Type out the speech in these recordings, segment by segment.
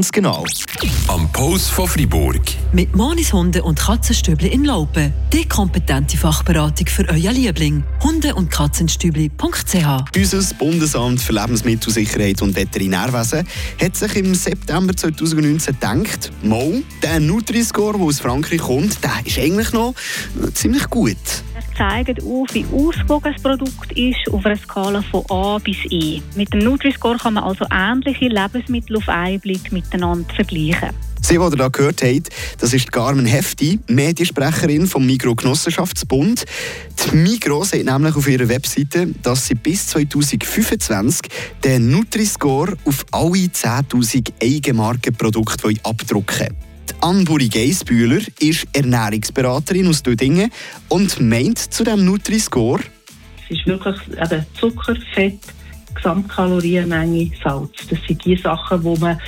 Ganz genau. Am Post von Fribourg. Mit Monis Hunde und Katzenstübli in Laupen. Die kompetente Fachberatung für euer Liebling. Hunde- und Katzenstübli.ch Unser Bundesamt für Lebensmittelsicherheit und Veterinärwesen hat sich im September 2019 gedacht, Mo, der Nutri-Score, der aus Frankreich kommt, der ist eigentlich noch ziemlich gut. Er zeigt auf, wie ausgewogen das Produkt ist auf einer Skala von A bis E. Mit dem Nutri-Score kann man also ähnliche Lebensmittel auf einen Blick miteinander vergleichen. Sie, die ihr da gehört habt, das ist Carmen Hefti, Mediensprecherin vom Migro Genossenschaftsbund. Die Migro sagt nämlich auf ihrer Webseite, dass sie bis 2025 den Nutri-Score auf alle 10'000 Eigenmarkenprodukte abdrucken wollen. Anburi Geisbühler ist Ernährungsberaterin aus Dödingen und meint zu dem Nutri-Score, es ist wirklich eben Zucker, Fett, Gesamtkalorienmenge, Salz. Das sind die Sachen, die man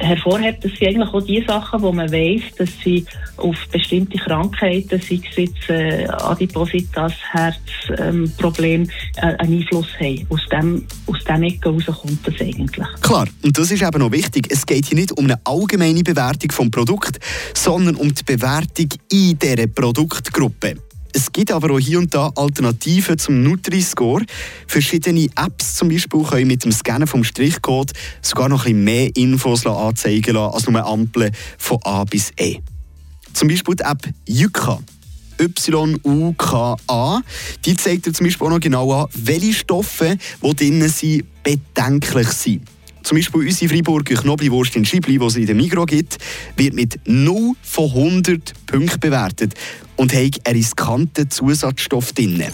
hervorhebt. Das sind eigentlich auch die Sachen, wo man weiß, dass sie auf bestimmte Krankheiten, sei es jetzt äh, Adipositas, Herzproblem, ähm, äh, einen Einfluss haben. Aus dem, aus dem Ecke heraus kommt das eigentlich. Klar, und das ist eben noch wichtig. Es geht hier nicht um eine allgemeine Bewertung vom Produkt, sondern um die Bewertung in dieser Produktgruppe. Es gibt aber auch hier und da Alternativen zum Nutri-Score. Verschiedene Apps zum Beispiel können mit dem Scannen vom Strichcode sogar noch ein bisschen mehr Infos anzeigen lassen als nur Ampeln von A bis E. Zum Beispiel die App Yuka. Y-U-K-A. Die zeigt dir zum Beispiel auch noch genau an, welche Stoffe, die drinnen sind, bedenklich sind. Zum Beispiel unsere Freiburger Knoblauchwurst in Schibli, die es in der Migro gibt, wird mit 0 von 100 Punkten bewertet und hat einen riskanten Zusatzstoff drin.